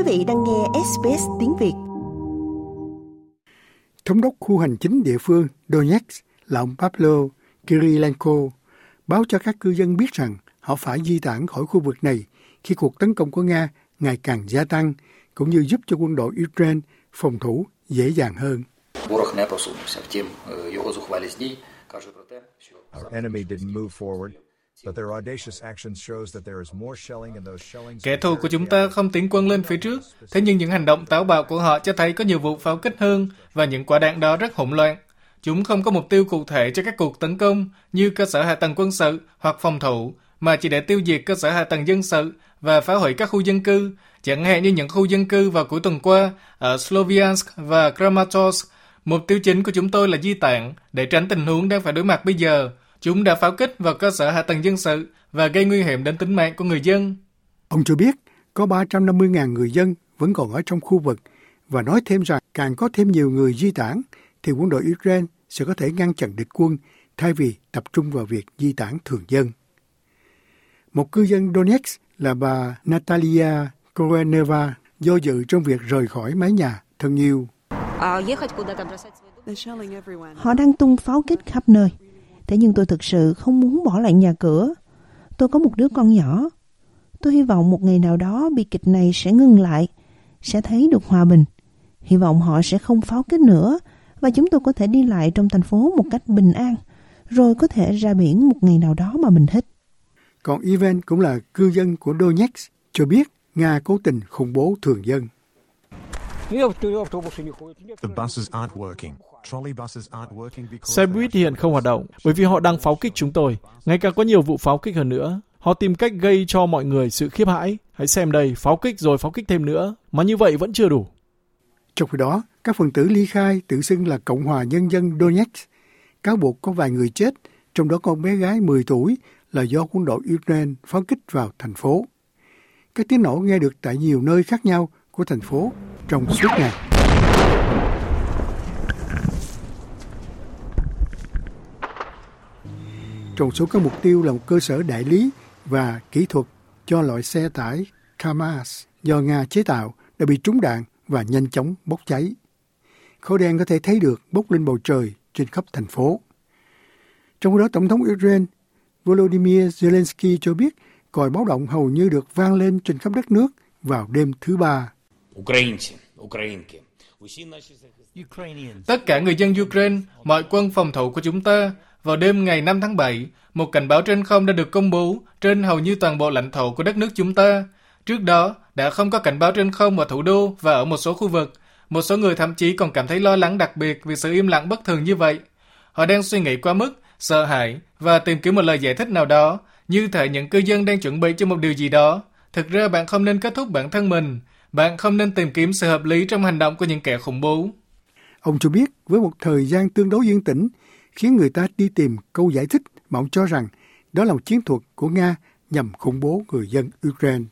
Quý vị đang nghe SBS tiếng Việt. Thống đốc khu hành chính địa phương Donetsk là ông Pablo Kirilenko báo cho các cư dân biết rằng họ phải di tản khỏi khu vực này khi cuộc tấn công của Nga ngày càng gia tăng, cũng như giúp cho quân đội Ukraine phòng thủ dễ dàng hơn. Kẻ thù của chúng ta không tiến quân lên phía trước, thế nhưng những hành động táo bạo của họ cho thấy có nhiều vụ pháo kích hơn và những quả đạn đó rất hỗn loạn. Chúng không có mục tiêu cụ thể cho các cuộc tấn công như cơ sở hạ tầng quân sự hoặc phòng thủ, mà chỉ để tiêu diệt cơ sở hạ tầng dân sự và phá hủy các khu dân cư, chẳng hạn như những khu dân cư vào cuối tuần qua ở Sloviansk và Kramatorsk. Mục tiêu chính của chúng tôi là di tản để tránh tình huống đang phải đối mặt bây giờ, Chúng đã pháo kích vào cơ sở hạ tầng dân sự và gây nguy hiểm đến tính mạng của người dân. Ông cho biết có 350.000 người dân vẫn còn ở trong khu vực và nói thêm rằng càng có thêm nhiều người di tản thì quân đội Ukraine sẽ có thể ngăn chặn địch quân thay vì tập trung vào việc di tản thường dân. Một cư dân Donetsk là bà Natalia Koreneva do dự trong việc rời khỏi mái nhà thân yêu. Họ đang tung pháo kích khắp nơi. Thế nhưng tôi thực sự không muốn bỏ lại nhà cửa. Tôi có một đứa con nhỏ. Tôi hy vọng một ngày nào đó bi kịch này sẽ ngưng lại, sẽ thấy được hòa bình. Hy vọng họ sẽ không pháo kích nữa và chúng tôi có thể đi lại trong thành phố một cách bình an, rồi có thể ra biển một ngày nào đó mà mình thích. Còn Ivan cũng là cư dân của Donetsk cho biết Nga cố tình khủng bố thường dân. Xe buýt hiện không hoạt động bởi vì họ đang pháo kích chúng tôi. Ngày càng có nhiều vụ pháo kích hơn nữa. Họ tìm cách gây cho mọi người sự khiếp hãi. Hãy xem đây, pháo kích rồi pháo kích thêm nữa. Mà như vậy vẫn chưa đủ. Trong khi đó, các phần tử ly khai tự xưng là Cộng hòa Nhân dân Donetsk cáo buộc có vài người chết, trong đó con bé gái 10 tuổi là do quân đội Ukraine pháo kích vào thành phố. Các tiếng nổ nghe được tại nhiều nơi khác nhau của thành phố trong suốt ngày. trong số các mục tiêu là một cơ sở đại lý và kỹ thuật cho loại xe tải KAMAZ do Nga chế tạo đã bị trúng đạn và nhanh chóng bốc cháy. Khói đen có thể thấy được bốc lên bầu trời trên khắp thành phố. Trong đó, Tổng thống Ukraine Volodymyr Zelensky cho biết còi báo động hầu như được vang lên trên khắp đất nước vào đêm thứ ba. Tất cả người dân Ukraine, mọi quân phòng thủ của chúng ta vào đêm ngày 5 tháng 7, một cảnh báo trên không đã được công bố trên hầu như toàn bộ lãnh thổ của đất nước chúng ta. Trước đó, đã không có cảnh báo trên không ở thủ đô và ở một số khu vực. Một số người thậm chí còn cảm thấy lo lắng đặc biệt vì sự im lặng bất thường như vậy. Họ đang suy nghĩ quá mức, sợ hãi và tìm kiếm một lời giải thích nào đó, như thể những cư dân đang chuẩn bị cho một điều gì đó. Thực ra bạn không nên kết thúc bản thân mình. Bạn không nên tìm kiếm sự hợp lý trong hành động của những kẻ khủng bố. Ông cho biết với một thời gian tương đối yên tĩnh, khiến người ta đi tìm câu giải thích mà ông cho rằng đó là một chiến thuật của Nga nhằm khủng bố người dân Ukraine.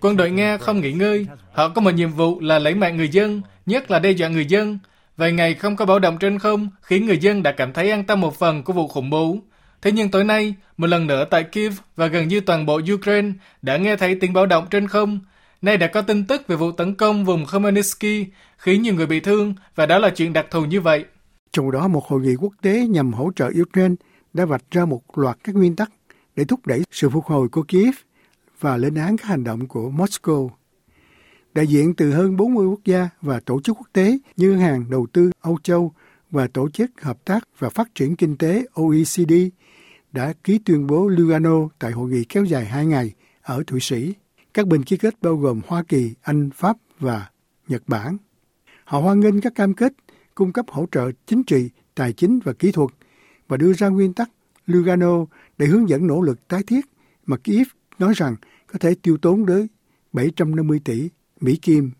Quân đội Nga không nghỉ ngơi. Họ có một nhiệm vụ là lấy mạng người dân, nhất là đe dọa người dân. Vài ngày không có báo động trên không khiến người dân đã cảm thấy an tâm một phần của vụ khủng bố. Thế nhưng tối nay, một lần nữa tại Kiev và gần như toàn bộ Ukraine đã nghe thấy tiếng báo động trên không Nay đã có tin tức về vụ tấn công vùng Khmelnytsky khiến nhiều người bị thương và đó là chuyện đặc thù như vậy. Trong đó một hội nghị quốc tế nhằm hỗ trợ Ukraine đã vạch ra một loạt các nguyên tắc để thúc đẩy sự phục hồi của Kiev và lên án các hành động của Moscow. Đại diện từ hơn 40 quốc gia và tổ chức quốc tế như Ngân hàng Đầu tư Âu Châu và Tổ chức Hợp tác và Phát triển Kinh tế OECD đã ký tuyên bố Lugano tại hội nghị kéo dài hai ngày ở Thụy Sĩ. Các bên ký kết bao gồm Hoa Kỳ, Anh, Pháp và Nhật Bản. Họ hoan nghênh các cam kết cung cấp hỗ trợ chính trị, tài chính và kỹ thuật và đưa ra nguyên tắc Lugano để hướng dẫn nỗ lực tái thiết mà Kiev nói rằng có thể tiêu tốn tới 750 tỷ Mỹ Kim.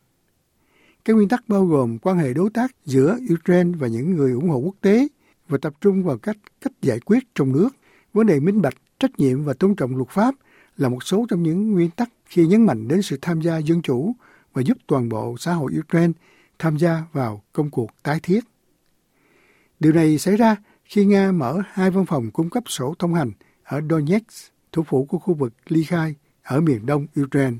Các nguyên tắc bao gồm quan hệ đối tác giữa Ukraine và những người ủng hộ quốc tế và tập trung vào cách cách giải quyết trong nước, vấn đề minh bạch, trách nhiệm và tôn trọng luật pháp là một số trong những nguyên tắc khi nhấn mạnh đến sự tham gia dân chủ và giúp toàn bộ xã hội Ukraine tham gia vào công cuộc tái thiết. Điều này xảy ra khi Nga mở hai văn phòng cung cấp sổ thông hành ở Donetsk thủ phủ của khu vực ly khai ở miền đông Ukraine.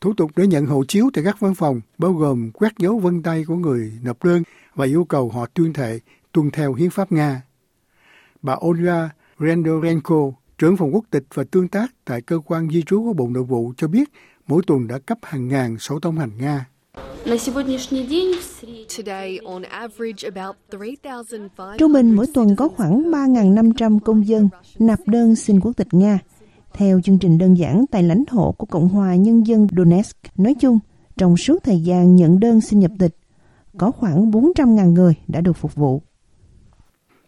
Thủ tục để nhận hộ chiếu tại các văn phòng bao gồm quét dấu vân tay của người nộp đơn và yêu cầu họ tuyên thệ tuân theo hiến pháp Nga. Bà Olga Rendorenko, trưởng phòng quốc tịch và tương tác tại cơ quan di trú của Bộ Nội vụ cho biết mỗi tuần đã cấp hàng ngàn sổ thông hành Nga. Trung bình mỗi tuần có khoảng 3.500 công dân nạp đơn xin quốc tịch Nga. Theo chương trình đơn giản tại lãnh thổ của Cộng hòa Nhân dân Donetsk, nói chung, trong suốt thời gian nhận đơn xin nhập tịch, có khoảng 400.000 người đã được phục vụ.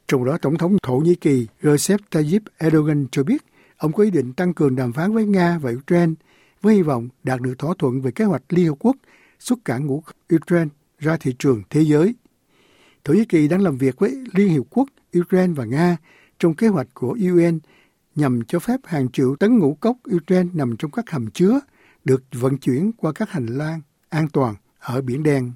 Trong đó, Tổng thống Thổ Nhĩ Kỳ Recep Tayyip Erdogan cho biết ông có ý định tăng cường đàm phán với Nga và Ukraine với hy vọng đạt được thỏa thuận về kế hoạch Liên Hợp Quốc xuất cảng ngũ Ukraine ra thị trường thế giới. Thổ Nhĩ Kỳ đang làm việc với Liên Hiệp Quốc, Ukraine và Nga trong kế hoạch của UN nhằm cho phép hàng triệu tấn ngũ cốc Ukraine nằm trong các hầm chứa được vận chuyển qua các hành lang an toàn ở Biển Đen.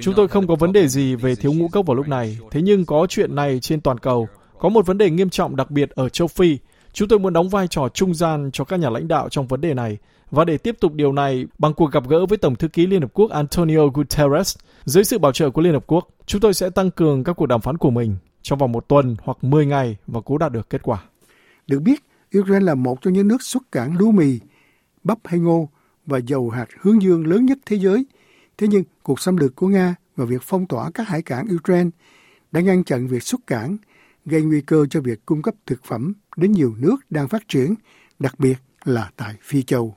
Chúng tôi không có vấn đề gì về thiếu ngũ cốc vào lúc này, thế nhưng có chuyện này trên toàn cầu. Có một vấn đề nghiêm trọng đặc biệt ở châu Phi. Chúng tôi muốn đóng vai trò trung gian cho các nhà lãnh đạo trong vấn đề này. Và để tiếp tục điều này bằng cuộc gặp gỡ với Tổng thư ký Liên Hợp Quốc Antonio Guterres, dưới sự bảo trợ của Liên Hợp Quốc, chúng tôi sẽ tăng cường các cuộc đàm phán của mình trong vòng một tuần hoặc 10 ngày và cố đạt được kết quả. Được biết, Ukraine là một trong những nước xuất cảng lúa mì, bắp hay ngô và dầu hạt hướng dương lớn nhất thế giới. Thế nhưng, cuộc xâm lược của Nga và việc phong tỏa các hải cảng Ukraine đã ngăn chặn việc xuất cảng, gây nguy cơ cho việc cung cấp thực phẩm đến nhiều nước đang phát triển, đặc biệt là tại Phi Châu.